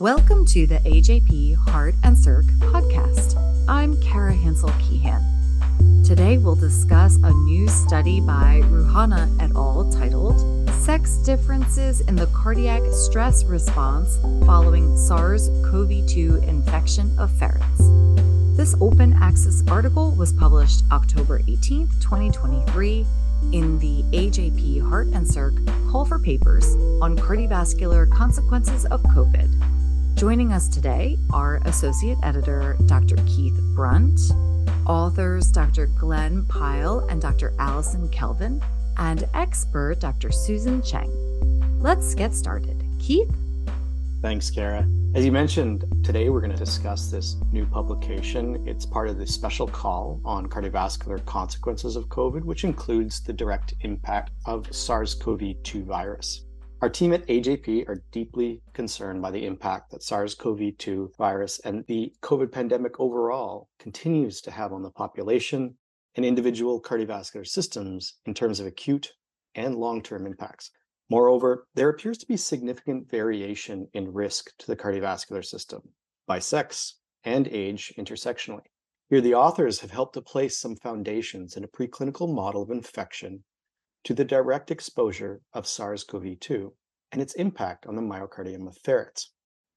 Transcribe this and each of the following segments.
Welcome to the AJP Heart and Circ podcast. I'm Kara Hansel Keehan. Today we'll discuss a new study by Ruhana et al. titled Sex Differences in the Cardiac Stress Response Following SARS CoV 2 Infection of Ferrets. This open access article was published October 18, 2023, in the AJP Heart and Circ Call for Papers on Cardiovascular Consequences of COVID. Joining us today are Associate Editor Dr. Keith Brunt, authors Dr. Glenn Pyle and Dr. Allison Kelvin, and expert Dr. Susan Cheng. Let's get started. Keith? Thanks, Kara. As you mentioned, today we're going to discuss this new publication. It's part of the special call on cardiovascular consequences of COVID, which includes the direct impact of SARS CoV 2 virus. Our team at AJP are deeply concerned by the impact that SARS CoV 2 virus and the COVID pandemic overall continues to have on the population and individual cardiovascular systems in terms of acute and long term impacts. Moreover, there appears to be significant variation in risk to the cardiovascular system by sex and age intersectionally. Here, the authors have helped to place some foundations in a preclinical model of infection to the direct exposure of SARS CoV 2 and its impact on the myocardium of ferrets.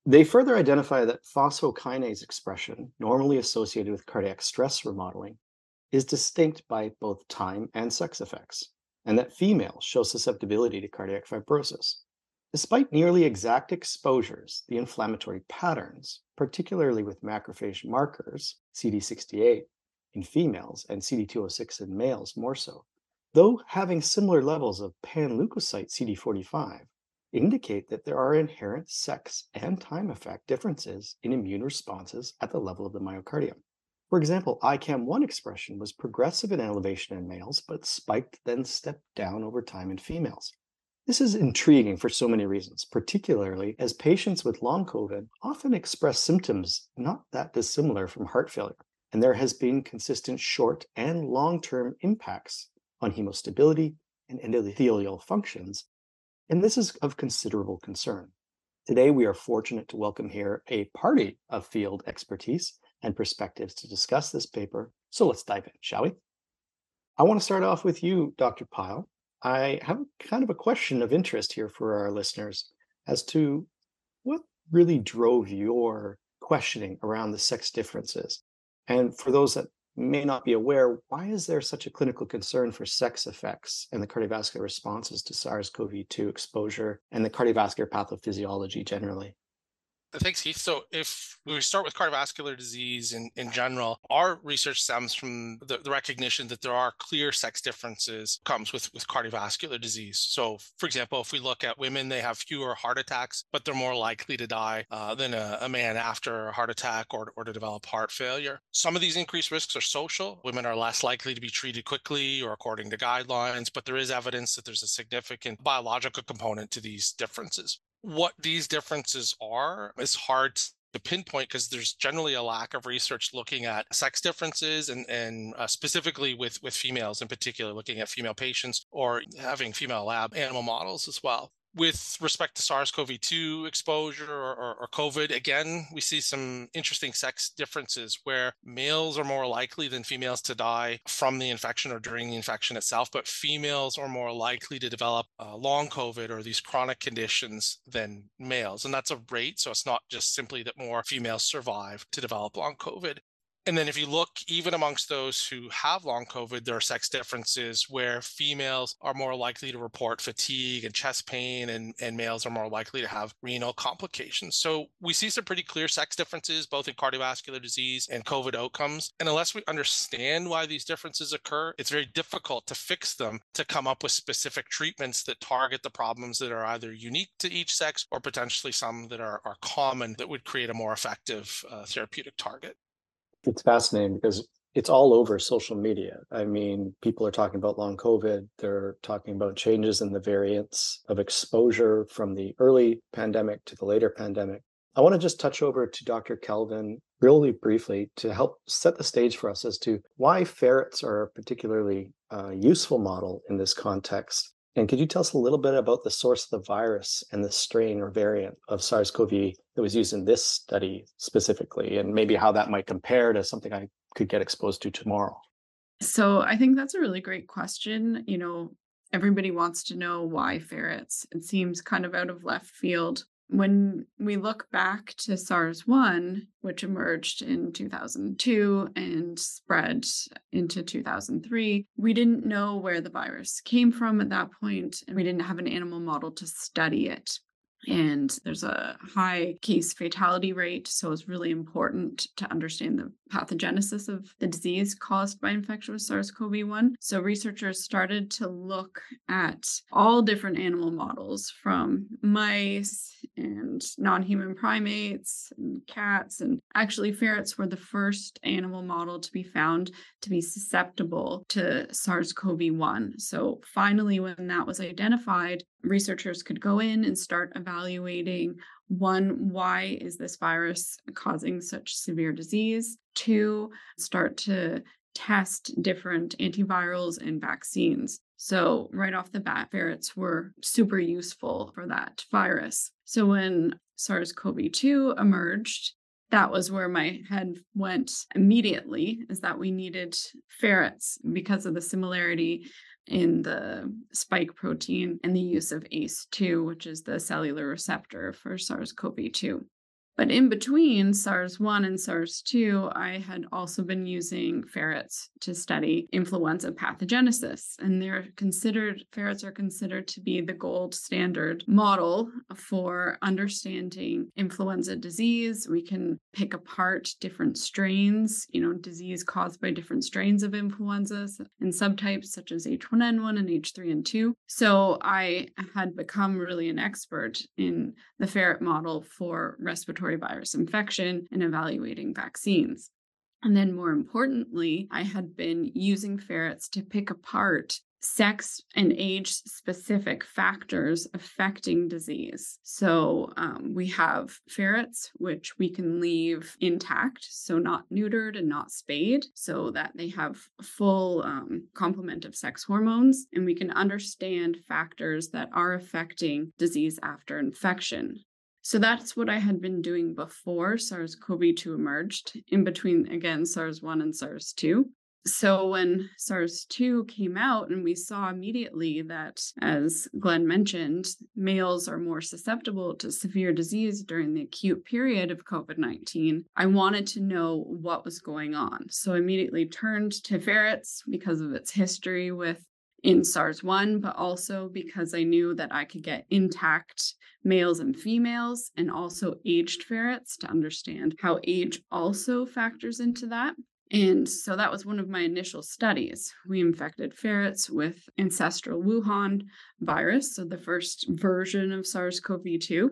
They further identify that phosphokinase expression, normally associated with cardiac stress remodeling, is distinct by both time and sex effects, and that females show susceptibility to cardiac fibrosis. Despite nearly exact exposures, the inflammatory patterns, particularly with macrophage markers, CD68, in females and CD206 in males more so, though having similar levels of panleukocyte CD45, indicate that there are inherent sex and time effect differences in immune responses at the level of the myocardium. For example, ICAM1 expression was progressive in elevation in males, but spiked then stepped down over time in females. This is intriguing for so many reasons, particularly as patients with long COVID often express symptoms not that dissimilar from heart failure, and there has been consistent short and long term impacts on hemostability and endothelial functions, and this is of considerable concern. Today, we are fortunate to welcome here a party of field expertise and perspectives to discuss this paper. So let's dive in, shall we? I want to start off with you, Dr. Pyle. I have kind of a question of interest here for our listeners as to what really drove your questioning around the sex differences. And for those that may not be aware, why is there such a clinical concern for sex effects and the cardiovascular responses to SARS CoV 2 exposure and the cardiovascular pathophysiology generally? Thanks, Keith. So, if we start with cardiovascular disease in, in general, our research stems from the, the, recognition that there are clear sex differences comes with, with cardiovascular disease. So, for example, if we look at women, they have fewer heart attacks, but they're more likely to die uh, than a, a, man after a heart attack or, or to develop heart failure. Some of these increased risks are social. Women are less likely to be treated quickly or according to guidelines, but there is evidence that there's a significant biological component to these differences what these differences are is hard to pinpoint because there's generally a lack of research looking at sex differences and, and uh, specifically with, with females in particular, looking at female patients or having female lab animal models as well with respect to SARS-CoV-2 exposure or, or, or, COVID, again, we see some interesting sex differences where males are more likely than females to die from the infection or during the infection itself, but females are more likely to develop uh, long COVID or these chronic conditions than males. And that's a rate. So it's not just simply that more females survive to develop long COVID. And then if you look even amongst those who have long COVID, there are sex differences where females are more likely to report fatigue and chest pain, and, and males are more likely to have renal complications. So we see some pretty clear sex differences, both in cardiovascular disease and COVID outcomes. And unless we understand why these differences occur, it's very difficult to fix them to come up with specific treatments that target the problems that are either unique to each sex or potentially some that are, are common that would create a more effective uh, therapeutic target it's fascinating because it's all over social media. I mean, people are talking about long COVID. They're talking about changes in the variants of exposure from the early pandemic to the later pandemic. I want to just touch over to Dr. Kelvin really briefly to help set the stage for us as to why ferrets are a particularly uh, useful model in this context. And could you tell us a little bit about the source of the virus and the strain or variant of SARS CoV that was used in this study specifically, and maybe how that might compare to something I could get exposed to tomorrow? So I think that's a really great question. You know, everybody wants to know why ferrets. It seems kind of out of left field. When we look back to SARS 1, which emerged in 2002 and spread into 2003, we didn't know where the virus came from at that point, and we didn't have an animal model to study it and there's a high case fatality rate. So it's really important to understand the pathogenesis of the disease caused by infection with SARS CoV 1. So researchers started to look at all different animal models from mice and non human primates and cats. And actually, ferrets were the first animal model to be found to be susceptible to SARS CoV 1. So finally, when that was identified, researchers could go in and start evaluating one, why is this virus causing such severe disease? Two, start to test different antivirals and vaccines. So, right off the bat, ferrets were super useful for that virus. So, when SARS CoV 2 emerged, that was where my head went immediately is that we needed ferrets because of the similarity in the spike protein and the use of ACE2, which is the cellular receptor for SARS CoV 2. But in between SARS 1 and SARS 2, I had also been using ferrets to study influenza pathogenesis. And they're considered, ferrets are considered to be the gold standard model for understanding influenza disease. We can pick apart different strains, you know, disease caused by different strains of influenza and subtypes such as H1N1 and H3 and 2. So I had become really an expert in the ferret model for respiratory respiratory virus infection and evaluating vaccines. And then, more importantly, I had been using ferrets to pick apart sex and age specific factors affecting disease. So um, we have ferrets, which we can leave intact, so not neutered and not spayed, so that they have full um, complement of sex hormones, and we can understand factors that are affecting disease after infection. So that's what I had been doing before SARS CoV 2 emerged, in between, again, SARS 1 and SARS 2. So when SARS 2 came out, and we saw immediately that, as Glenn mentioned, males are more susceptible to severe disease during the acute period of COVID 19, I wanted to know what was going on. So I immediately turned to ferrets because of its history with in SARS 1, but also because I knew that I could get intact males and females and also aged ferrets to understand how age also factors into that. And so that was one of my initial studies. We infected ferrets with ancestral Wuhan virus, so the first version of SARS CoV 2.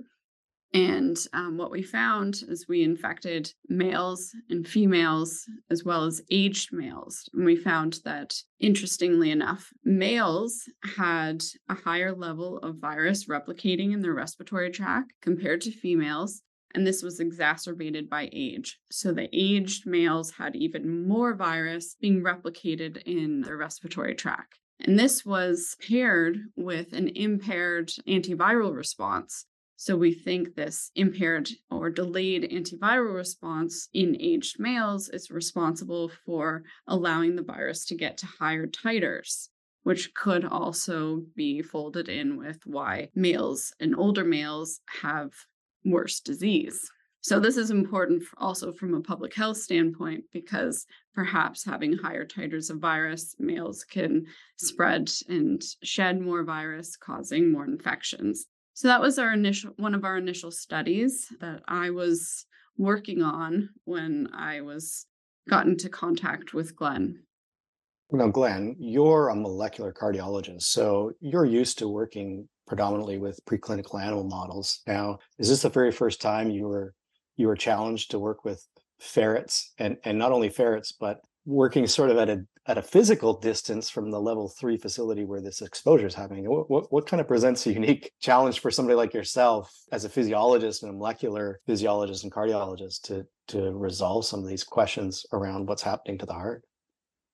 And um, what we found is we infected males and females as well as aged males. And we found that, interestingly enough, males had a higher level of virus replicating in their respiratory tract compared to females. And this was exacerbated by age. So the aged males had even more virus being replicated in their respiratory tract. And this was paired with an impaired antiviral response so we think this impaired or delayed antiviral response in aged males is responsible for allowing the virus to get to higher titers, which could also be folded in with why males and older males have worse disease. So, this is important also from a public health standpoint because perhaps having higher titers of virus, males can spread and shed more virus, causing more infections. So that was our initial one of our initial studies that I was working on when I was got into contact with Glenn. Now, Glenn, you're a molecular cardiologist, so you're used to working predominantly with preclinical animal models. Now, is this the very first time you were you were challenged to work with ferrets and and not only ferrets but working sort of at a at a physical distance from the level three facility where this exposure is happening. What, what, what kind of presents a unique challenge for somebody like yourself as a physiologist and a molecular physiologist and cardiologist to to resolve some of these questions around what's happening to the heart?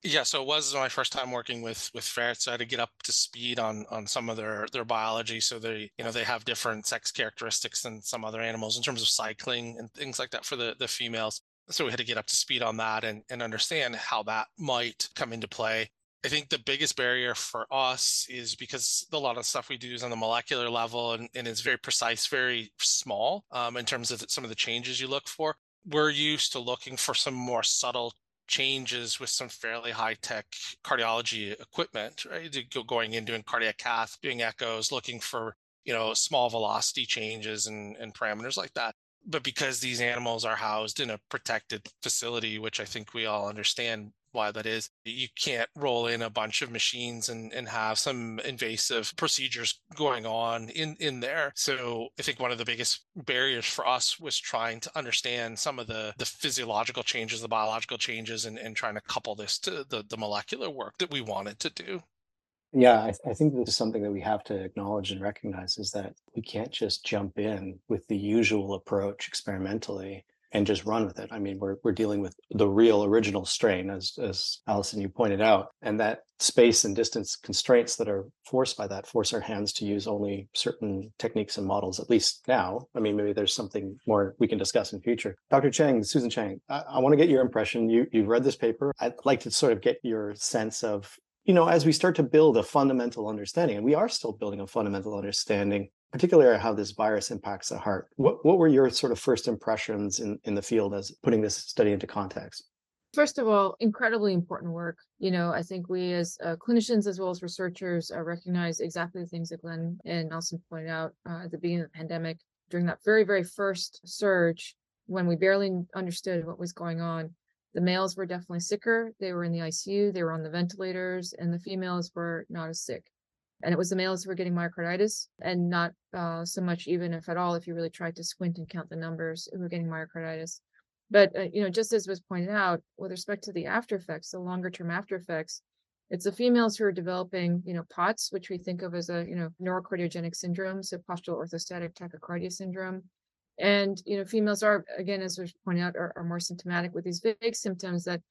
Yeah, so it was my first time working with with ferrets. So I had to get up to speed on on some of their their biology. So they you know they have different sex characteristics than some other animals in terms of cycling and things like that for the the females. So we had to get up to speed on that and, and understand how that might come into play. I think the biggest barrier for us is because a lot of stuff we do is on the molecular level and, and it's very precise, very small um, in terms of some of the changes you look for. We're used to looking for some more subtle changes with some fairly high tech cardiology equipment, right? Going in, doing cardiac cath, doing echoes, looking for, you know, small velocity changes and, and parameters like that. But because these animals are housed in a protected facility, which I think we all understand why that is. You can't roll in a bunch of machines and, and have some invasive procedures going on in, in there. So I think one of the biggest barriers for us was trying to understand some of the, the physiological changes, the biological changes, and, and trying to couple this to the, the molecular work that we wanted to do. Yeah, I, I, think this is something that we have to acknowledge and recognize is that we can't just jump in with the usual approach experimentally and just run with it. I mean, we're we're dealing with the real original strain, as as Allison you pointed out, and that space and distance constraints that are forced by that force our hands to use only certain techniques and models. At least now, I mean, maybe there's something more we can discuss in future. Dr. Chang, Susan Chang, I, I want to get your impression. You you've read this paper. I'd like to sort of get your sense of you know, as we start to build a fundamental understanding, and we are still building a fundamental understanding particularly how this virus impacts the heart. What, what were your sort of first impressions in, in the field as putting this study into context? First of all, incredibly important work. You know, I think we as uh, clinicians as well as researchers uh, recognize exactly the things that Glenn and Nelson pointed out uh, at the beginning of the pandemic during that very, very first surge when we barely understood what was going on. The males were definitely sicker. They were in the ICU, they were on the ventilators, and the females were not as sick and it was the males who were getting myocarditis and not uh, so much even if at all if you really tried to squint and count the numbers who were getting myocarditis but uh, you know just as was pointed out with respect to the after effects the longer term after effects it's the females who are developing you know pots which we think of as a you know neurocardiogenic syndrome so postural orthostatic tachycardia syndrome and you know females are again as was pointed out are, are more symptomatic with these vague symptoms that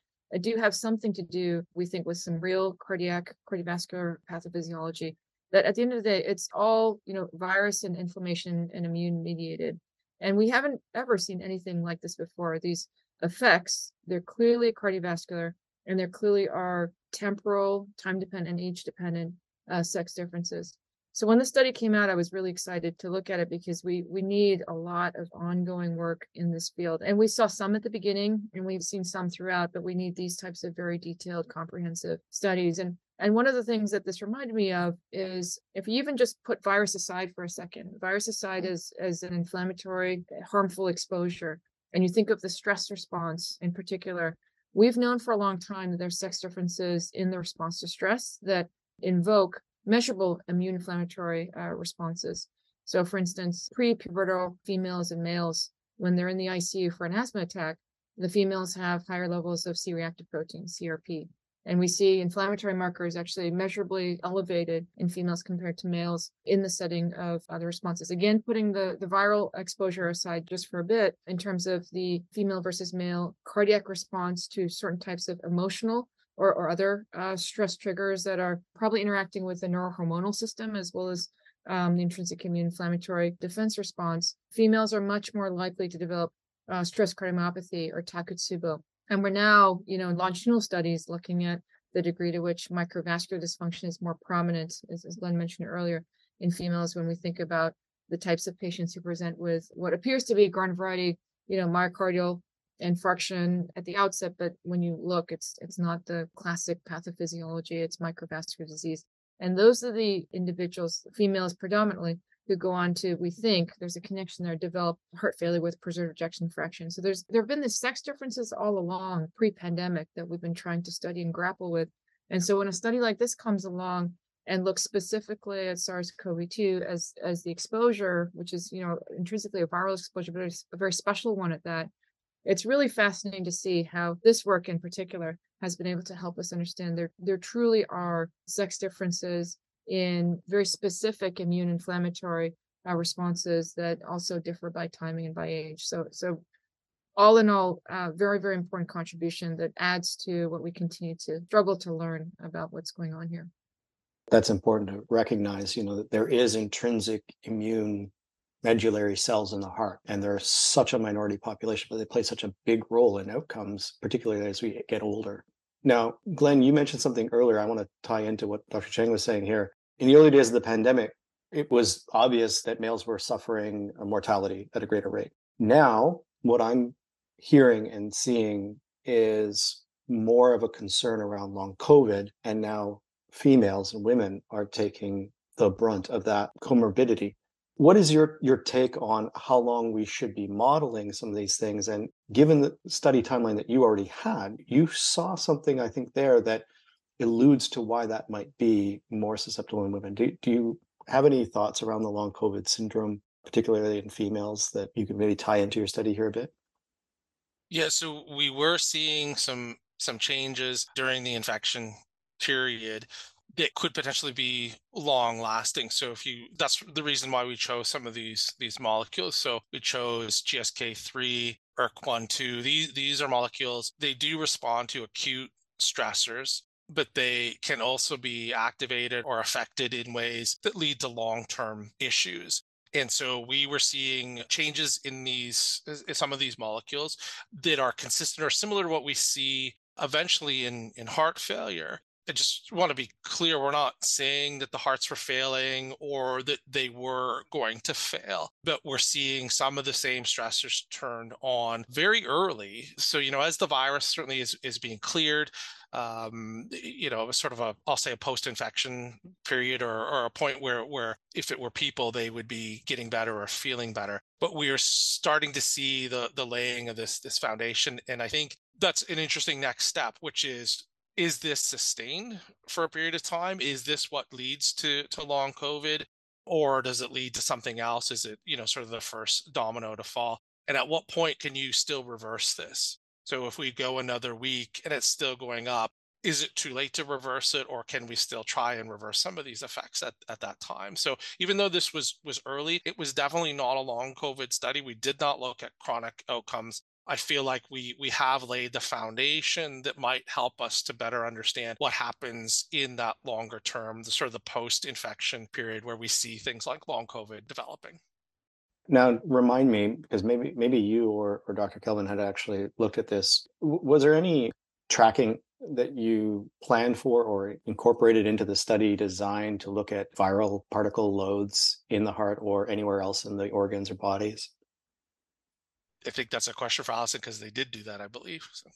do have something to do, we think, with some real cardiac, cardiovascular pathophysiology. That at the end of the day, it's all, you know, virus and inflammation and immune mediated. And we haven't ever seen anything like this before. These effects, they're clearly cardiovascular and there clearly are temporal, time dependent, and age dependent uh, sex differences. So when the study came out, I was really excited to look at it because we we need a lot of ongoing work in this field. And we saw some at the beginning and we've seen some throughout, but we need these types of very detailed, comprehensive studies. And and one of the things that this reminded me of is if you even just put virus aside for a second, virus aside mm. as, as an inflammatory, harmful exposure, and you think of the stress response in particular, we've known for a long time that there's sex differences in the response to stress that invoke measurable immune inflammatory uh, responses. So, for instance, pre-pubertal females and males, when they're in the ICU for an asthma attack, the females have higher levels of C-reactive protein, CRP. And we see inflammatory markers actually measurably elevated in females compared to males in the setting of other responses. Again, putting the, the viral exposure aside just for a bit in terms of the female versus male cardiac response to certain types of emotional or, or other uh, stress triggers that are probably interacting with the neurohormonal system as well as um, the intrinsic immune inflammatory defense response, females are much more likely to develop uh, stress cardiomyopathy or Takotsubo. And we're now, you know, in longitudinal studies looking at the degree to which microvascular dysfunction is more prominent, as, as Glenn mentioned earlier, in females when we think about the types of patients who present with what appears to be garden variety, you know, myocardial infarction at the outset, but when you look, it's it's not the classic pathophysiology, it's microvascular disease. And those are the individuals, females predominantly, who go on to, we think there's a connection there, develop heart failure with preserved ejection fraction. So there's there have been the sex differences all along pre-pandemic that we've been trying to study and grapple with. And so when a study like this comes along and looks specifically at SARS-CoV-2 as as the exposure, which is you know intrinsically a viral exposure, but it's a very special one at that, it's really fascinating to see how this work in particular has been able to help us understand there there truly are sex differences in very specific immune inflammatory uh, responses that also differ by timing and by age. So so all in all, uh, very, very important contribution that adds to what we continue to struggle to learn about what's going on here. That's important to recognize, you know, that there is intrinsic immune medullary cells in the heart, and they're such a minority population, but they play such a big role in outcomes, particularly as we get older. Now, Glenn, you mentioned something earlier. I want to tie into what Dr. Cheng was saying here. In the early days of the pandemic, it was obvious that males were suffering a mortality at a greater rate. Now, what I'm hearing and seeing is more of a concern around long COVID, and now females and women are taking the brunt of that comorbidity. What is your your take on how long we should be modeling some of these things? And given the study timeline that you already had, you saw something I think there that alludes to why that might be more susceptible in women. Do, do you have any thoughts around the long COVID syndrome, particularly in females, that you could maybe tie into your study here a bit? Yeah, so we were seeing some some changes during the infection period that could potentially be long lasting so if you that's the reason why we chose some of these these molecules. So we chose gsk3 erk1 2 these these are molecules they do respond to acute stressors but they can also be activated or affected in ways that lead to long-term issues. And so we were seeing changes in these some of these molecules that are consistent or similar to what we see eventually in in heart failure I just want to be clear we're not saying that the hearts were failing or that they were going to fail, but we're seeing some of the same stressors turned on very early. So, you know, as the virus certainly is, is being cleared, um, you know, sort of a, I'll say a post-infection period or, or a point where, where if it were people, they would be getting better or feeling better. But we are starting to see the the laying of this this foundation, and I think that's an interesting next step, which is is this sustained for a period of time? Is this what leads to to long COVID? Or does it lead to something else? Is it, you know, sort of the first domino to fall? And at what point can you still reverse this? So if we go another week and it's still going up, is it too late to reverse it or can we still try and reverse some of these effects at, at that time so even though this was was early it was definitely not a long covid study we did not look at chronic outcomes I feel like we we have laid the foundation that might help us to better understand what happens in that longer term, the sort of the post-infection period where we see things like long COVID developing. Now, remind me because maybe maybe you or, or Dr. Kelvin had actually looked at this. Was there any tracking that you planned for or incorporated into the study design to look at viral particle loads in the heart or anywhere else in the organs or bodies? I think that's a question for Allison because they did do that, I believe. So.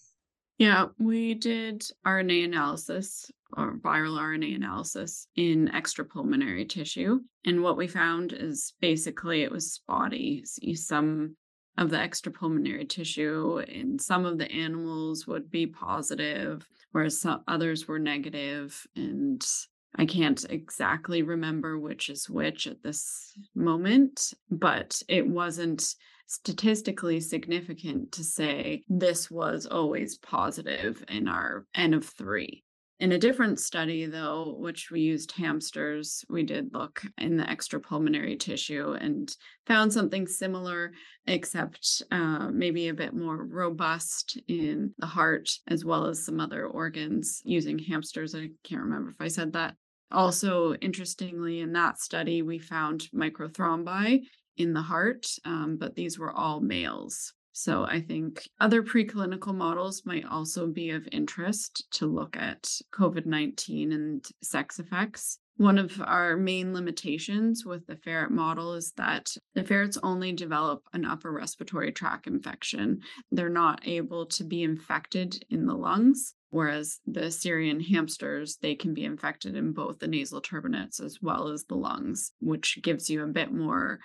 Yeah, we did RNA analysis or viral RNA analysis in extrapulmonary tissue. And what we found is basically it was spotty. Some of the extrapulmonary tissue in some of the animals would be positive, whereas some others were negative. And I can't exactly remember which is which at this moment, but it wasn't statistically significant to say this was always positive in our N of three. In a different study, though, which we used hamsters, we did look in the extrapulmonary tissue and found something similar, except uh, maybe a bit more robust in the heart as well as some other organs using hamsters. I can't remember if I said that. Also, interestingly, in that study, we found microthrombi in the heart, um, but these were all males. So I think other preclinical models might also be of interest to look at COVID 19 and sex effects. One of our main limitations with the ferret model is that the ferrets only develop an upper respiratory tract infection. They're not able to be infected in the lungs, whereas the Syrian hamsters, they can be infected in both the nasal turbinates as well as the lungs, which gives you a bit more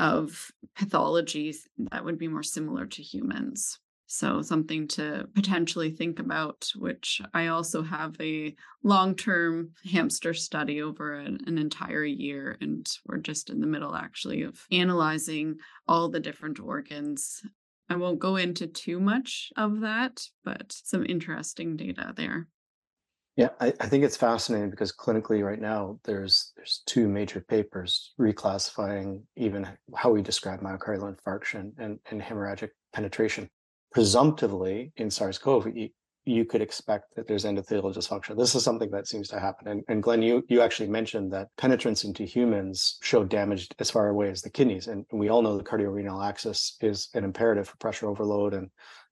of pathologies that would be more similar to humans. So, something to potentially think about, which I also have a long term hamster study over an, an, entire year. And we're just in the middle actually of analyzing all the different organs. I won't go into too much of that, but some interesting data there. Yeah, I, I, think it's fascinating because clinically right now there's there's two major papers reclassifying even how we describe myocardial infarction and, and hemorrhagic penetration. presumptively in SARS-CoV, you could expect that there's endothelial dysfunction. This is something that seems to happen. And, and Glenn, you, you actually mentioned that penetrance into humans showed damage as far away as the kidneys. And we all know the cardiorenal axis is an imperative for pressure overload and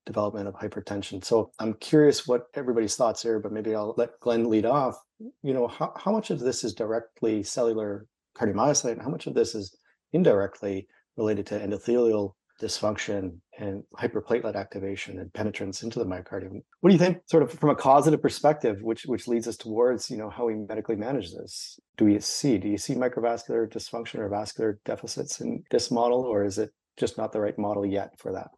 development of hypertension. So I'm curious what everybody's thoughts here, but maybe I'll let Glenn lead off. You know, how, how much of this is directly cellular cardiomyocyte and how much of this is indirectly related to endothelial dysfunction and hyperplatelet activation and penetrance into the myocardium. What do you think, sort of from a causative perspective, which which leads us towards you know how we medically manage this? Do we see do you see microvascular dysfunction or vascular deficits in this model, or is it just not the right model yet for that?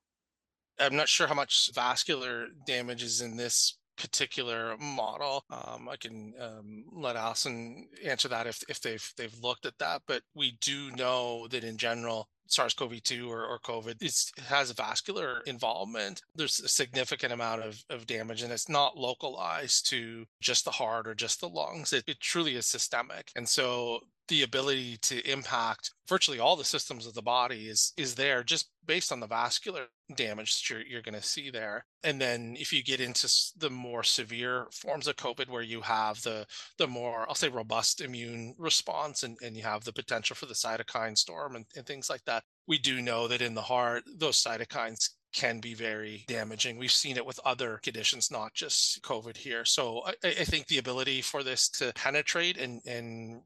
I'm not sure how much vascular damage is in this particular model. Um, I can um, let Alison answer that if, if they've they've looked at that. But we do know that in general, SARS-CoV-2 or, or COVID is, has vascular involvement. There's a significant amount of, of damage, and it's not localized to just the heart or just the lungs. It, it truly is systemic, and so the ability to impact virtually all the systems of the body is is there just based on the vascular damage that you're, you're going to see there and then if you get into the more severe forms of covid where you have the the more i'll say robust immune response and, and you have the potential for the cytokine storm and, and things like that we do know that in the heart those cytokines can be very damaging. We've seen it with other conditions, not just COVID here. So I, I, think the ability for this to penetrate and, and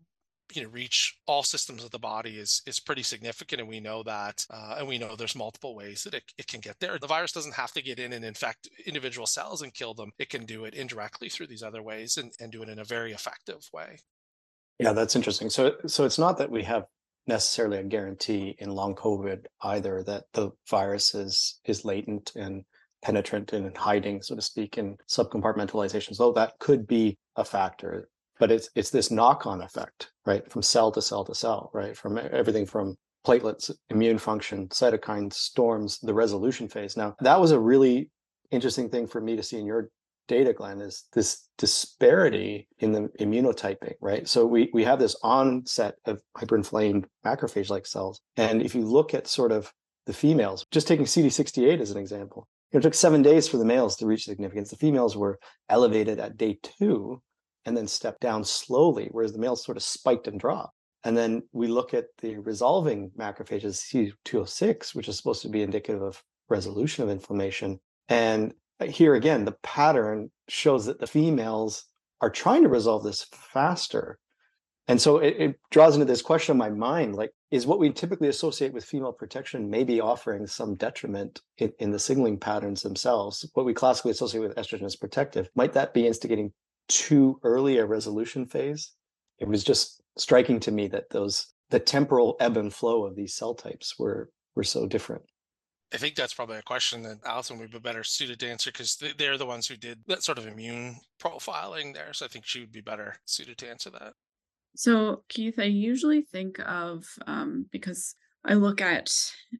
you know reach all systems of the body is is pretty significant and we know that uh, and we know there's multiple ways that it, it can get there. The virus doesn't have to get in and infect individual cells and kill them. It can do it indirectly through these other ways and, and do it in a very effective way. Yeah that's interesting. So so it's not that we have necessarily a guarantee in long covid either that the virus is is latent and penetrant and hiding so to speak in subcompartmentalization so that could be a factor but it's it's this knock-on effect right? From cell to cell to cell right? From everything from platelets immune function cytokines storms the resolution phase. Now that was a really interesting thing for me to see in your data glenn is this disparity in the immunotyping right? So we we have this onset of hyperinflamed macrophage like cells and if you look at sort of the females just taking cd68 as an example it took seven days for the males to reach significance. The females were elevated at day two and then step down slowly, whereas the males sort of spiked and dropped. And then we look at the resolving macrophages, C206, which is supposed to be indicative of resolution of inflammation. And uh, here again, the pattern shows that the females are trying to resolve this faster. And so it, it, draws into this question in my mind like, is what we typically associate with female protection maybe offering some detriment in, in the signaling patterns themselves? What we classically associate with estrogen as protective, might that be instigating too early a resolution phase. It was just striking to me that those the temporal ebb and flow of these cell types were were so different. I think that's probably a question that Alison would be better suited to answer because they're the ones who did that sort of immune profiling there. So I think she would be better suited to answer that. So, Keith, I usually think of um, because I look at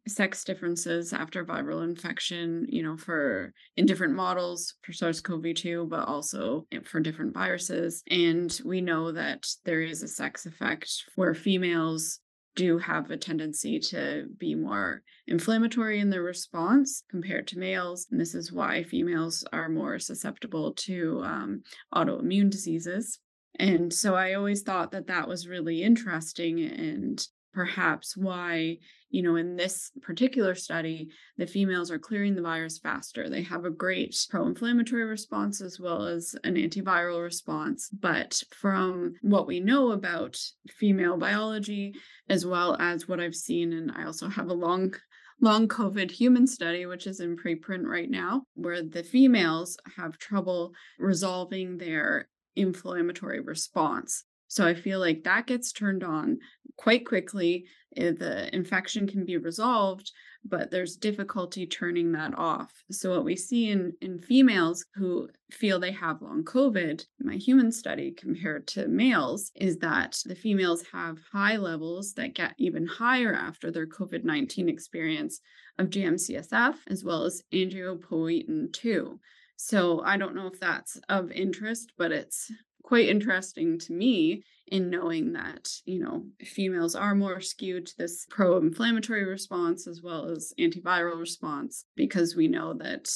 sex differences after viral infection, you know, for in different models for SARS CoV 2, but also for different viruses. And we know that there is a sex effect where females do have a tendency to be more inflammatory in their response compared to males. And this is why females are more susceptible to um, autoimmune diseases. And so I always thought that that was really interesting and perhaps why you know in this particular study the females are clearing the virus faster they have a great pro-inflammatory response as well as an antiviral response but from what we know about female biology as well as what i've seen and i also have a long long COVID human study, which is in preprint right now, where the females have trouble resolving their inflammatory response. So I feel like that gets turned on quite quickly. Eh, the infection can be resolved, but there's difficulty turning that off. So what we see in, in females who feel they have long COVID, my human study compared to males, is that the females have high levels that get even higher after their COVID 19 experience of GM-CSF as well as angiopoietin 2. So I don't know if that's of interest, but it's quite interesting to me in knowing that, you know, females are more skewed to this pro inflammatory response as well as antiviral response because we know that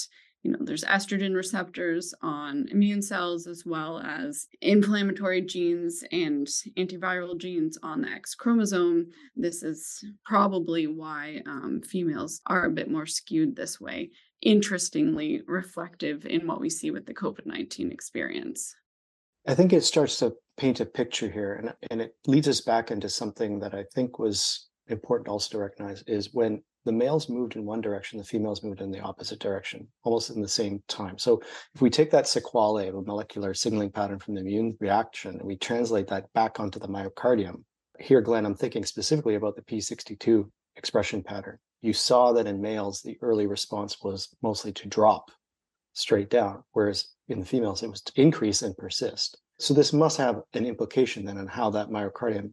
you know there's estrogen receptors on immune cells as well as inflammatory genes and antiviral genes on the x chromosome. This is probably why um, females are a bit more skewed this way. Interestingly reflective in what we see with the covid-19 experience i think it starts to paint a picture here and, and it leads us back into something that i think was important also to recognize is when the males moved in one direction, the females moved in the opposite direction, almost in the same time. So if we take that sequelae of a molecular signaling pattern from the immune reaction and we translate that back onto the myocardium, here, Glenn, I'm thinking specifically about the P62 expression pattern. You saw that in males, the early response was mostly to drop straight down, whereas in the females, it was to increase and persist. So this must have an implication then on how that myocardium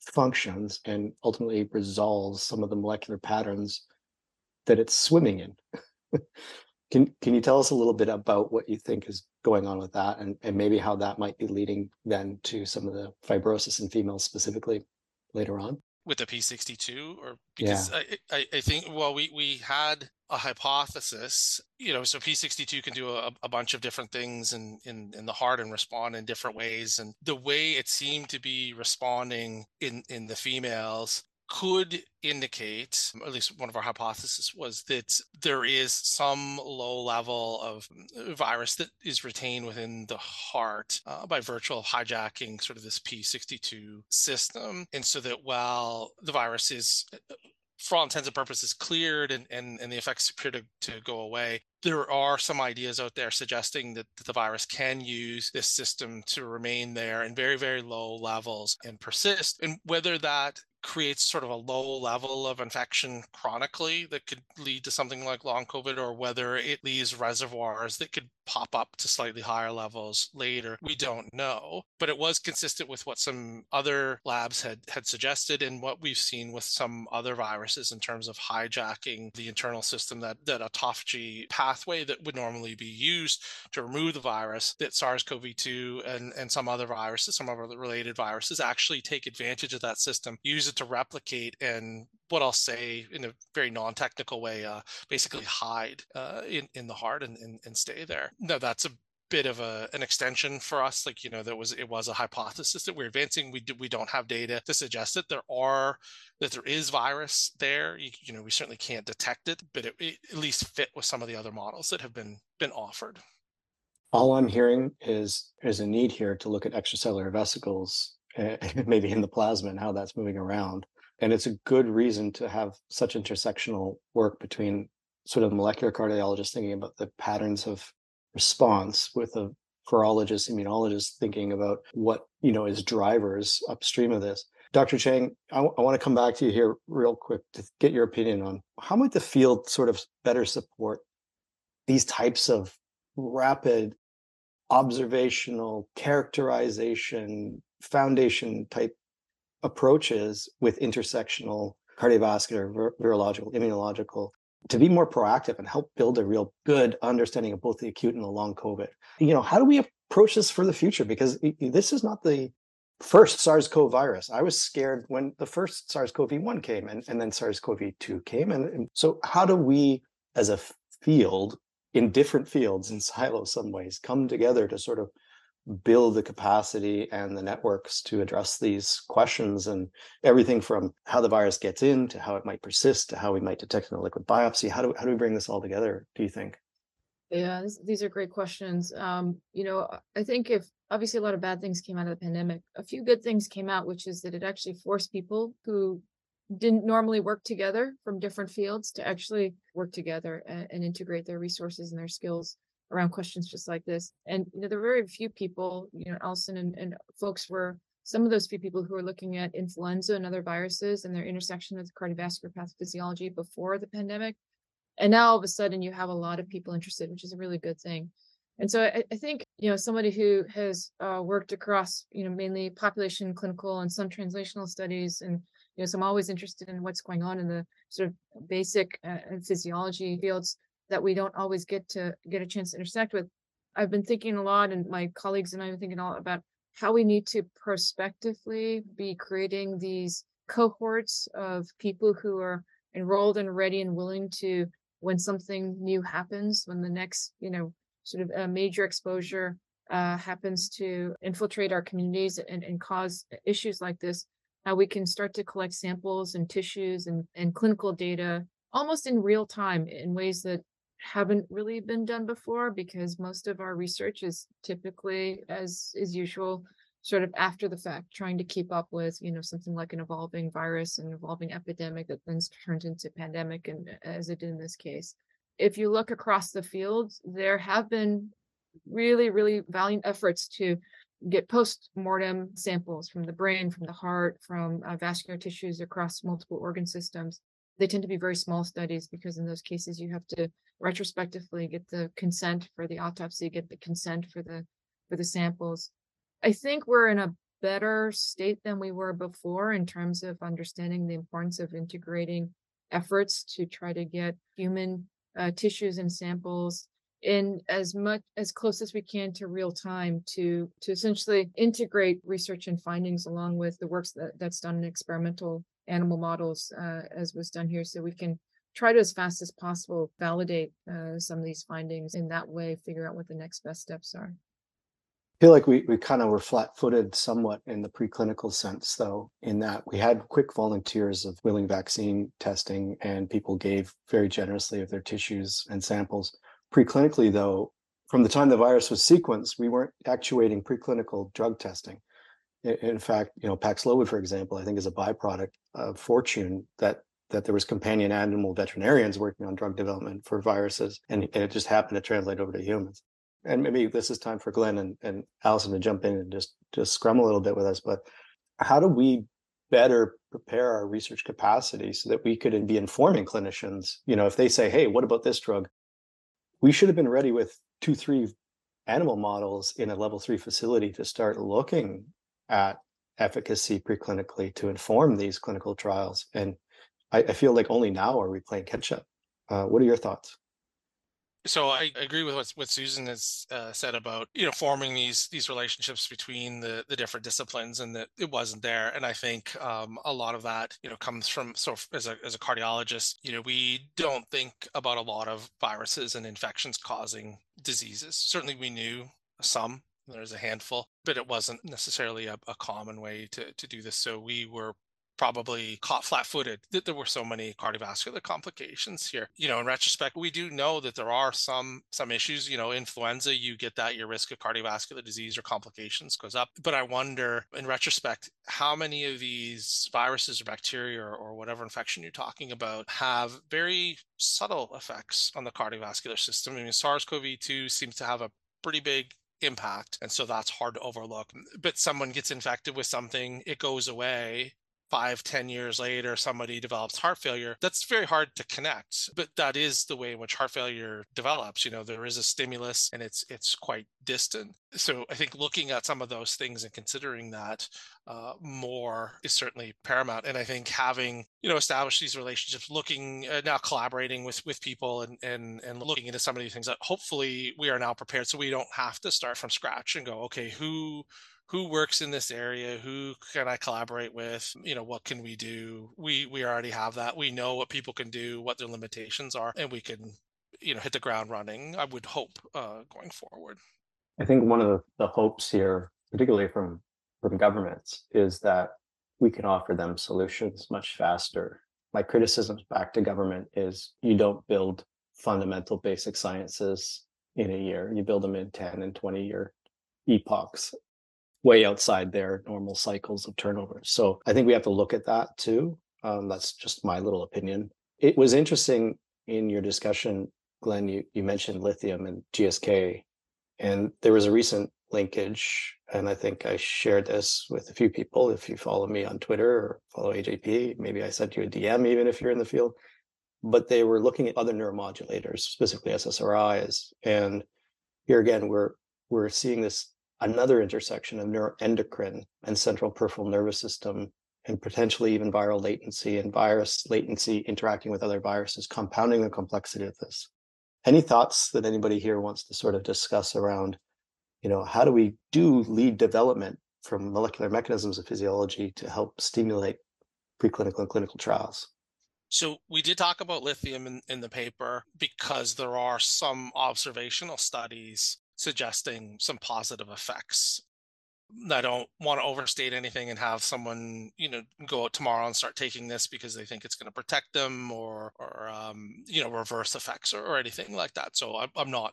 functions and ultimately resolves some of the molecular patterns that it's swimming in. can can you tell us a little bit about what you think is going on with that and, and maybe how that might be leading then to some of the fibrosis in females specifically later on? With the P62 or because yeah. I, I, I, think well we we had a hypothesis you know so P62 can do a, a bunch of different things in, in in the heart and respond in different ways and the way it seemed to be responding in in the females could indicate, at least one of our hypotheses was that there is some low level of uh, virus that is retained within the heart uh, by virtue of hijacking sort of this P62 system. And so that while the virus is uh, for all intents and purposes cleared and, and, and the effects appear to, to go away. There are some ideas out there suggesting that, that the virus can use this system to remain there in very, very low levels and persist. And whether that creates sort of a low level of infection chronically that could lead to something like long COVID, or whether it leaves reservoirs that could pop up to slightly higher levels later. We don't know, but it was consistent with what some other labs had had suggested and what we've seen with some other viruses in terms of hijacking the internal system that that autophagy pathway that would normally be used to remove the virus that SARS-CoV-2 and and some other viruses, some other related viruses actually take advantage of that system, use it to replicate and what I'll say in a very non-technical way, uh, basically hide uh, in in the heart and, and and stay there. No, that's a bit of a an extension for us. Like you know, there was it was a hypothesis that we're advancing. We do, we don't have data to suggest that there are that there is virus there. You, you know, we certainly can't detect it, but it, it at least fit with some of the other models that have been been offered. All I'm hearing is there's a need here to look at extracellular vesicles, uh, maybe in the plasma and how that's moving around and it's a good reason to have such intersectional work between sort of molecular cardiologists thinking about the patterns of response with a virologist, immunologist thinking about what you know is drivers upstream of this. Dr. Chang, I, w- I want to come back to you here real quick to get your opinion on how might the field sort of better support these types of rapid observational characterization foundation type approaches with intersectional cardiovascular, vir- virological, immunological to be more proactive and help build a real good understanding of both the acute and the long COVID. You know, how do we approach this for the future? Because this is not the first SARS-CoV virus. I was scared when the first SARS-CoV-1 came and, and then SARS-CoV-2 came. And, and so how do we as a field in different fields in silos some ways come together to sort of build the capacity and the networks to address these questions and everything from how the virus gets in to how it might persist to how we might detect in a liquid biopsy. How do, how do we bring this all together do you think? Yeah this, these are great questions. Um, you know i think if obviously a lot of bad things came out of the pandemic. A few good things came out which is that it actually forced people who didn't normally work together from different fields to actually work together and, and integrate their resources and their skills around questions just like this. And you know, there were very few people, you know, Alison and, and folks were some of those few people who were looking at influenza and other viruses and their intersection with cardiovascular pathophysiology before the pandemic. And now all of a sudden you have a lot of people interested, which is a really good thing. And so I, I think, you know, somebody who has uh, worked across, you know, mainly population, clinical, and some translational studies, and you know, so I'm always interested in what's going on in the sort of basic uh, physiology fields that we don't always get to get a chance to intersect with. I've been thinking a lot, and my colleagues and I have been thinking a lot about how we need to prospectively be creating these cohorts of people who are enrolled and ready and willing to when something new happens when the next you know sort of a major exposure uh, happens to infiltrate our communities and, and cause issues like this how we can start to collect samples and tissues and, and clinical data almost in real time in ways that haven't really been done before because most of our research is typically as is usual sort of after the fact trying to keep up with you know something like an evolving virus and evolving epidemic that then turns into pandemic and as it did in this case. If you look across the field there have been really really valiant efforts to get post-mortem samples from the brain from the heart from uh, vascular tissues across multiple organ systems they tend to be very small studies because in those cases you have to retrospectively get the consent for the autopsy get the consent for the for the samples. I think we're in a better state than we were before in terms of understanding the importance of integrating efforts to try to get human uh, tissues and samples in as much as close as we can to real time to to essentially integrate research and findings along with the works that, that's done in experimental animal models uh, as was done here so we can try to as fast as possible validate uh, some of these findings in that way figure out what the next best steps are I feel like we, we kind of were flat footed somewhat in the preclinical sense, though, in that we had quick volunteers of willing vaccine testing and people gave very generously of their tissues and samples. Preclinically, though, from the time the virus was sequenced, we weren't actuating preclinical drug testing. In fact, you know, Paxlovid, for example, I think is a byproduct fortune that that there was companion animal veterinarians working on drug development for viruses, and, and it just happened to translate over to humans. And maybe this is time for Glen and, and Alyson to jump in and just just scrum a little bit with us. But how do we better prepare our research capacity so that we could be informing clinicians? You know, if they say, "Hey, what about this drug?" We should have been ready with two, three animal models in a level three facility to start looking at efficacy preclinically to inform these clinical trials. And I, I feel like only now are we playing catch up. Uh, what are your thoughts? So I agree with what what Susan has uh, said about you know forming these these relationships between the the different disciplines, and that it wasn't there. And I think um, a lot of that you know comes from so as a as a cardiologist, you know we don't think about a lot of viruses and infections causing diseases. Certainly, we knew some there's a handful, but it wasn't necessarily a, a, common way to, to do this. So we were probably caught flat-footed that there were so many cardiovascular complications here you know in retrospect we do know that there are some some issues you know influenza you get that your risk of cardiovascular disease or complications goes up but i wonder in retrospect how many of these viruses or bacteria or, or whatever infection you're talking about have very subtle effects on the cardiovascular system i mean sars-cov-2 seems to have a pretty big impact and so that's hard to overlook. But someone gets infected with something it goes away five, ten years later, somebody develops heart failure, that's very hard to connect. But that is the way in which heart failure develops. You know, there is a stimulus and it's it's quite distant. So I think looking at some of those things and considering that uh, more is certainly paramount. And I think having you know established these relationships, looking uh, now collaborating with with people and and and looking into some of these things that hopefully we are now prepared, so we don't have to start from scratch and go, okay, who who works in this area who can i collaborate with you know what can we do? We we already have that. We know what people can do what their limitations are and we can you know hit the ground running i would hope uh, going forward. I think one of the, the hopes here particularly from from governments is that we can offer them solutions much faster. My criticisms back to government is you don't build fundamental basic sciences in a year. You build them in 10 and 20 year epochs way outside their normal cycles of turnover. So I think we have to look at that too. Um, that's just my little opinion. It was interesting in your discussion, Glen, you, you mentioned lithium and GSK, and there was a recent linkage. And I think I shared this with a few people. If you follow me on Twitter or follow AJP, maybe I sent you a DM, even if you're in the field. But they were looking at other neuromodulators, specifically SSRIs. And here again, we're we're seeing this another intersection of neuroendocrine and central peripheral nervous system and potentially even viral latency and virus latency interacting with other viruses, compounding the complexity of this. Any thoughts that anybody here wants to sort of discuss around, you know, how do we do lead development from molecular mechanisms of physiology to help stimulate preclinical and clinical trials? So we did talk about lithium in, in the paper because there are some observational studies suggesting some positive effects. I don't want to overstate anything and have someone, you know, go out tomorrow and start taking this because they think it's going to protect them or, or um, you know, reverse effects or, or anything like that. So I'm, I'm not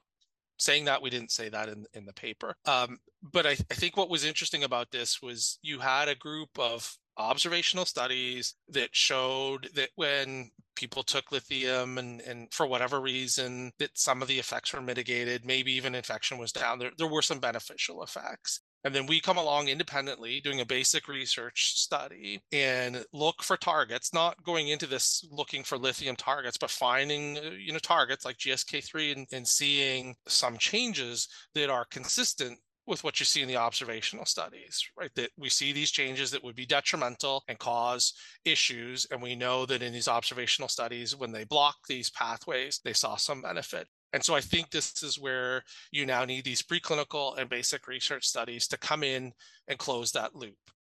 saying that we didn't say that in in the paper um, but I, I think what was interesting about this was you had a group of observational studies that showed that when people took lithium and, and for whatever reason that some of the effects were mitigated maybe even infection was down there, there were some beneficial effects. And then we come along independently doing a basic research study and look for targets, not going into this looking for lithium targets, but finding uh, you know targets like GSK3 and, and seeing some changes that are consistent with what you see in the observational studies, right? That we see these changes that would be detrimental and cause issues. And we know that in these observational studies, when they block these pathways, they saw some benefit. And so I think this is where you now need these preclinical and basic research studies to come in and close that loop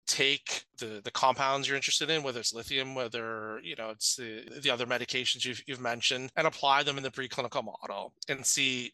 take the the compounds you're interested in whether it's lithium whether you know it's the, the other medications you've, you've mentioned and apply them in the preclinical model and see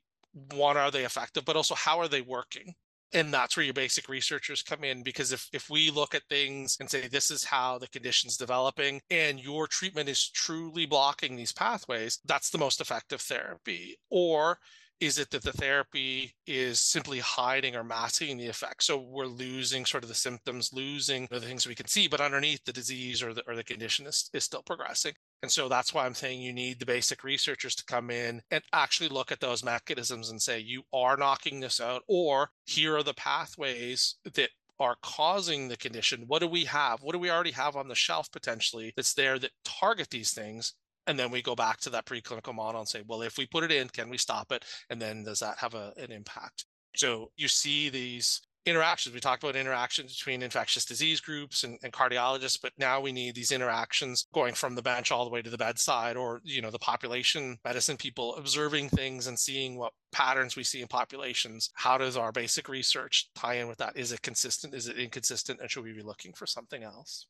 one are they effective but also how are they working and that's where your basic researchers come in because if, if we look at things and say this is how the condition's developing and your treatment is truly blocking these pathways that's the most effective therapy. Or is it that the therapy is simply hiding or masking the effect? So we're losing sort of the symptoms losing the things we can see but underneath the disease or the, or the condition is, is still progressing and so that's why I'm saying you need the basic researchers to come in and actually look at those mechanisms and say, you are knocking this out, or here are the pathways that are causing the condition. What do we have? What do we already have on the shelf potentially that's there that target these things? And then we go back to that preclinical model and say, well, if we put it in, can we stop it? And then does that have a, an impact? So you see these interactions. We talked about interactions between infectious disease groups and, and, cardiologists, but now we need these interactions going from the bench all the way to the bedside, or you know, the population medicine people observing things and seeing what patterns we see in populations. How does our basic research tie in with that? Is it consistent? Is it inconsistent? And should we be looking for something else?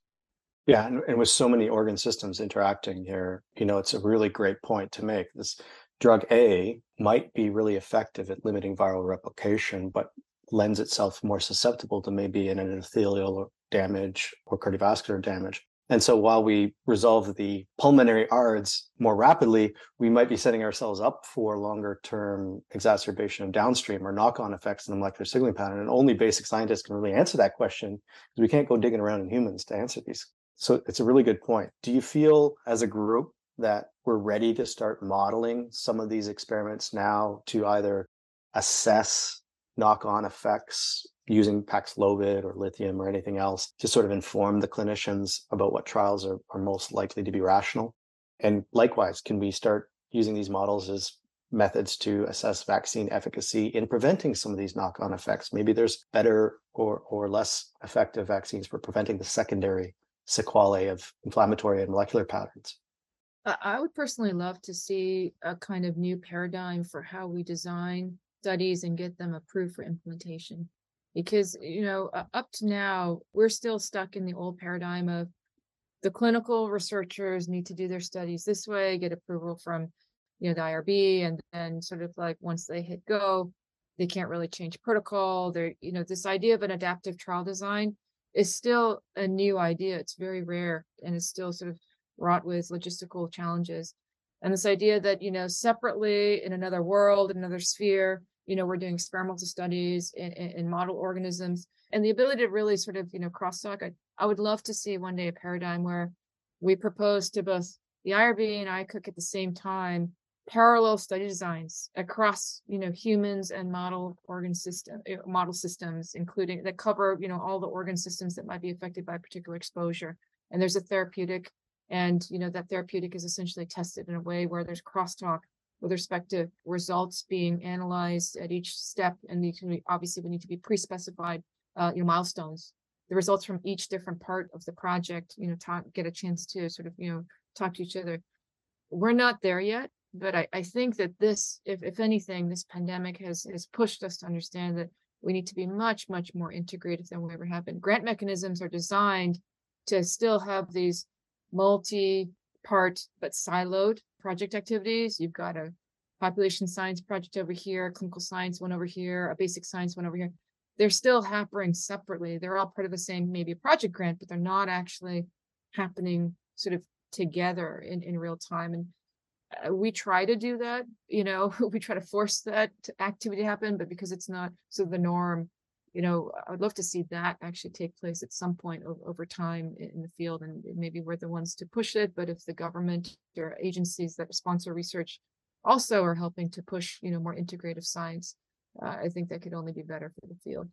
Yeah, and, and with so many organ systems interacting here, you know, it's a really great point to make. This drug A might be really effective at limiting viral replication, but lends itself more susceptible to maybe an endothelial damage or cardiovascular damage. And so while we resolve the pulmonary ARDS more rapidly, we might be setting ourselves up for longer term exacerbation of downstream or knock on effects in the molecular signaling pattern. And only basic scientists can really answer that question because we can't go digging around in humans to answer these. So it's a really good point. Do you feel as a group that we're ready to start modeling some of these experiments now to either assess knock-on effects using Paxlovid or lithium or anything else to sort of inform the clinicians about what trials are, are most likely to be rational. And likewise, can we start using these models as methods to assess vaccine efficacy in preventing some of these knock-on effects? Maybe there's better or, or less effective vaccines for preventing the secondary sequelae of inflammatory and molecular patterns. I would personally love to see a kind of new paradigm for how we design studies and get them approved for implementation. Because, you know, up to now, we're still stuck in the old paradigm of the clinical researchers need to do their studies this way, get approval from, you know, the IRB, and then sort of like once they hit go, they can't really change protocol. They're, you know, this idea of an adaptive trial design is still a new idea. It's very rare and it's still sort of wrought with logistical challenges. And this idea that, you know, separately in another world, in another sphere, you know we're doing experimental studies in, in, in model organisms and the ability to really sort of you know crosstalk I, I would love to see one day a paradigm where we propose to both the irb and IACUC at the same time parallel study designs across you know humans and model organ system eh, model systems including that cover you know all the organ systems that might be affected by particular exposure. And there's a therapeutic and you know that therapeutic is essentially tested in a way where there's crosstalk with respect to results being analyzed at each step and obviously we need to be pre-specified uh, you know milestones the results from each different part of the project you know talk get a chance to sort of you know talk to each other we're not there yet But I, I think that this, if, if anything, this pandemic has, has pushed us to understand that we need to be much, much more integrated than we ever have been. Grant mechanisms are designed to still have these multi part but siloed project activities. You've got a population science project over here, clinical science one over here, a basic science one over here. They're still happening separately. They're all part of the same, maybe a project grant, but they're not actually happening sort of together in, in real time. And uh, we try to do that, you know, we try to force that activity to happen, but because it's not so the norm, you know, I'd love to see that actually take place at some point over, over time in the field. And maybe we're the ones to push it, but if the government or agencies that sponsor research also are helping to push, you know, more integrative science, uh, I think that could only be better for the field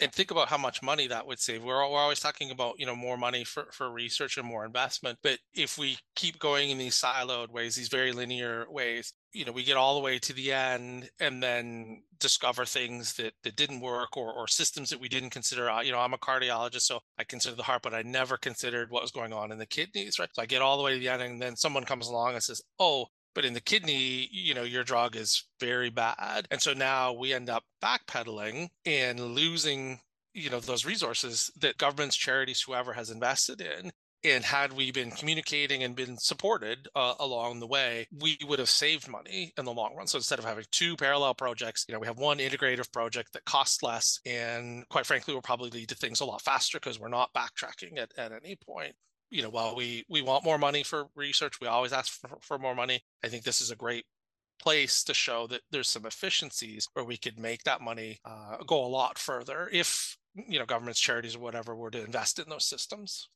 and think about how much money that would save. We're, we're always talking about, you know, more money for, for research and more investment. But if we keep going in these siloed ways, these very linear ways, you know, we get all the way to the end and then discover things that, that didn't work or, or systems that we didn't consider. You know, I'm a cardiologist, so I consider the heart, but I never considered what was going on in the kidneys, right? So I get all the way to the end and then someone comes along and says, oh, but in the kidney you know your drug is very bad and so now we end up backpedaling and losing you know those resources that governments charities whoever has invested in and had we been communicating and been supported uh, along the way we would have saved money in the long run so instead of having two parallel projects you know we have one integrative project that costs less and quite frankly will probably lead to things a lot faster because we're not backtracking at, at any point you know, while we we want more money for research, we always ask for, for more money. I think this is a great place to show that there's some efficiencies where we could make that money uh, go a lot further if you know governments, charities, or whatever were to invest in those systems.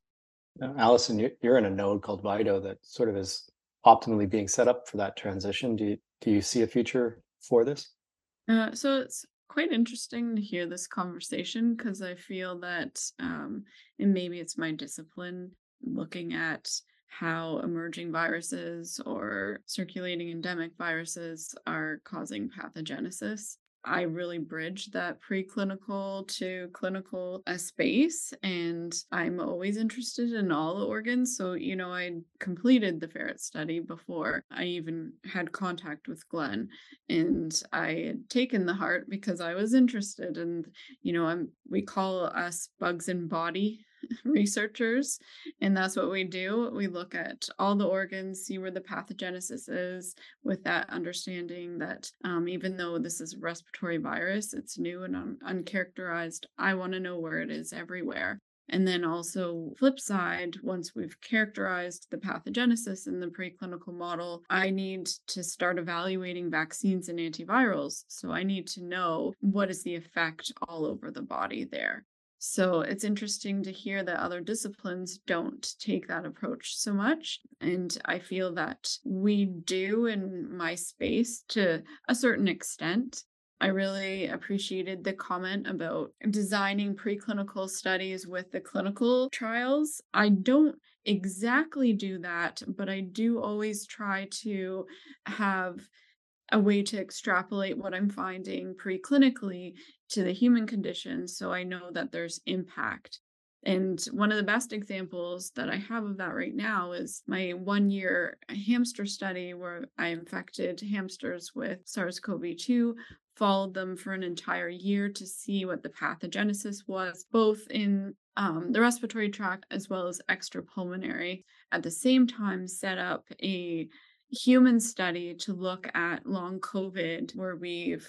Now, Alyson, you're in a node called VIDO that sort of is optimally being set up for that transition. Do you, do you see a future for this? Uh, so it's quite interesting to hear this conversation because I feel that, um, and maybe it's my discipline, looking at how emerging viruses or circulating endemic viruses are causing pathogenesis. I really bridge that preclinical to clinical uh, space, and I'm always interested in all the organs. So, you know, I completed the ferret study before I even had contact with Glen, and I had taken the heart because I was interested. And, you know, I'm we call us bugs in body researchers and that's what we do. We look at all the organs see where the pathogenesis is with that understanding that um, even though this is a respiratory virus it's new and un- uncharacterized i want to know where it is everywhere. And then also flip side once we've characterized the pathogenesis in the preclinical model i need to start evaluating vaccines and antivirals. So i need to know what is the effect all over the body there so it's interesting to hear that other disciplines don't take that approach so much. And I feel that we do in my space to a certain extent. I really appreciated the comment about designing preclinical studies with the clinical trials. I don't exactly do that, but I do always try to have a way to extrapolate what I'm finding preclinically to the human condition so I know that there's impact. And one of the best examples that I have of that right now is my one year hamster study where I infected hamsters with SARS CoV 2, followed them for an entire year to see what the pathogenesis was, both in um, the respiratory tract as well as extrapulmonary. At the same time, set up a human study to look at long COVID, where we've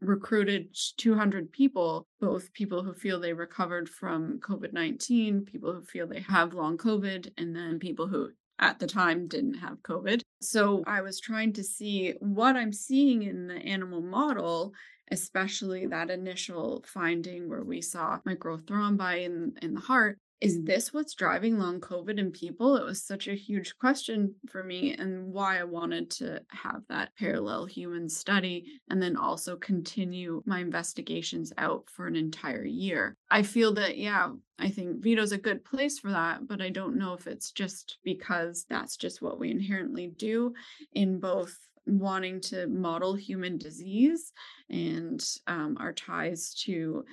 recruited 200 people, both people who feel they recovered from COVID 19, people who feel they have long COVID, and then people who at the time didn't have COVID. So I was trying to see what I'm seeing in the animal model, especially that initial finding where we saw microthrombi in, in the heart, is this what's driving long COVID in people? It was such a huge question for me, and why I wanted to have that parallel human study and then also continue my investigations out for an entire year. I feel that, yeah, I think VIDO's a good place for that, but I don't know if it's just because that's just what we inherently do in both wanting to model human disease and um, our ties to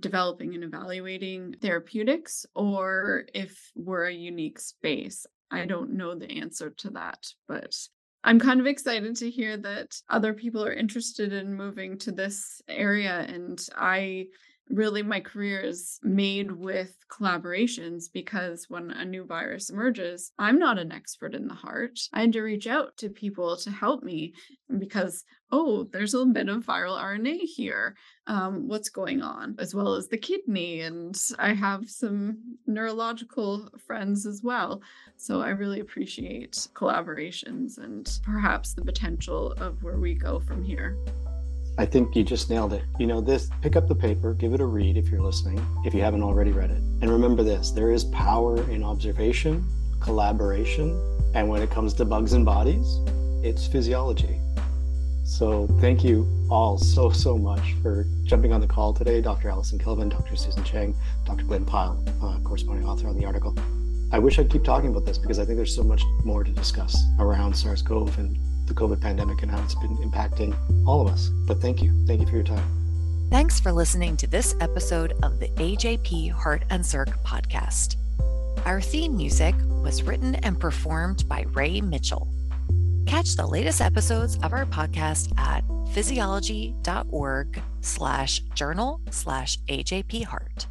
developing and evaluating therapeutics, or if we're a unique space. I don't know the answer to that, but I'm kind of excited to hear that other people are interested in moving to this area. And I really my career is made with collaborations because when a new virus emerges, I'm not an expert in the heart. I had to reach out to people to help me because, oh, there's a bit of viral RNA here. Um, what's going on, as well as the kidney. And I have some neurological friends as well. So I really appreciate collaborations and perhaps the potential of where we go from here. I think you just nailed it. You know, this pick up the paper, give it a read if you're listening, if you haven't already read it. And remember this there is power in observation, collaboration, and when it comes to bugs and bodies, it's physiology. So thank you all so, so much for jumping on the call today. Dr. Alyson Kelvin, Dr. Susan Cheng, Dr. Glen Pyle, uh, corresponding author on the article. I wish I'd keep talking about this because I think there's so much more to discuss around SARS CoV and the COVID pandemic and how it's been impacting all of us. But thank you. Thank you for your time. Thanks for listening to this episode of the AJP Heart and Circ podcast. Our theme music was written and performed by Ray Mitchell. Catch the latest episodes of our podcast at physiology.org slash journal slash AJP Heart.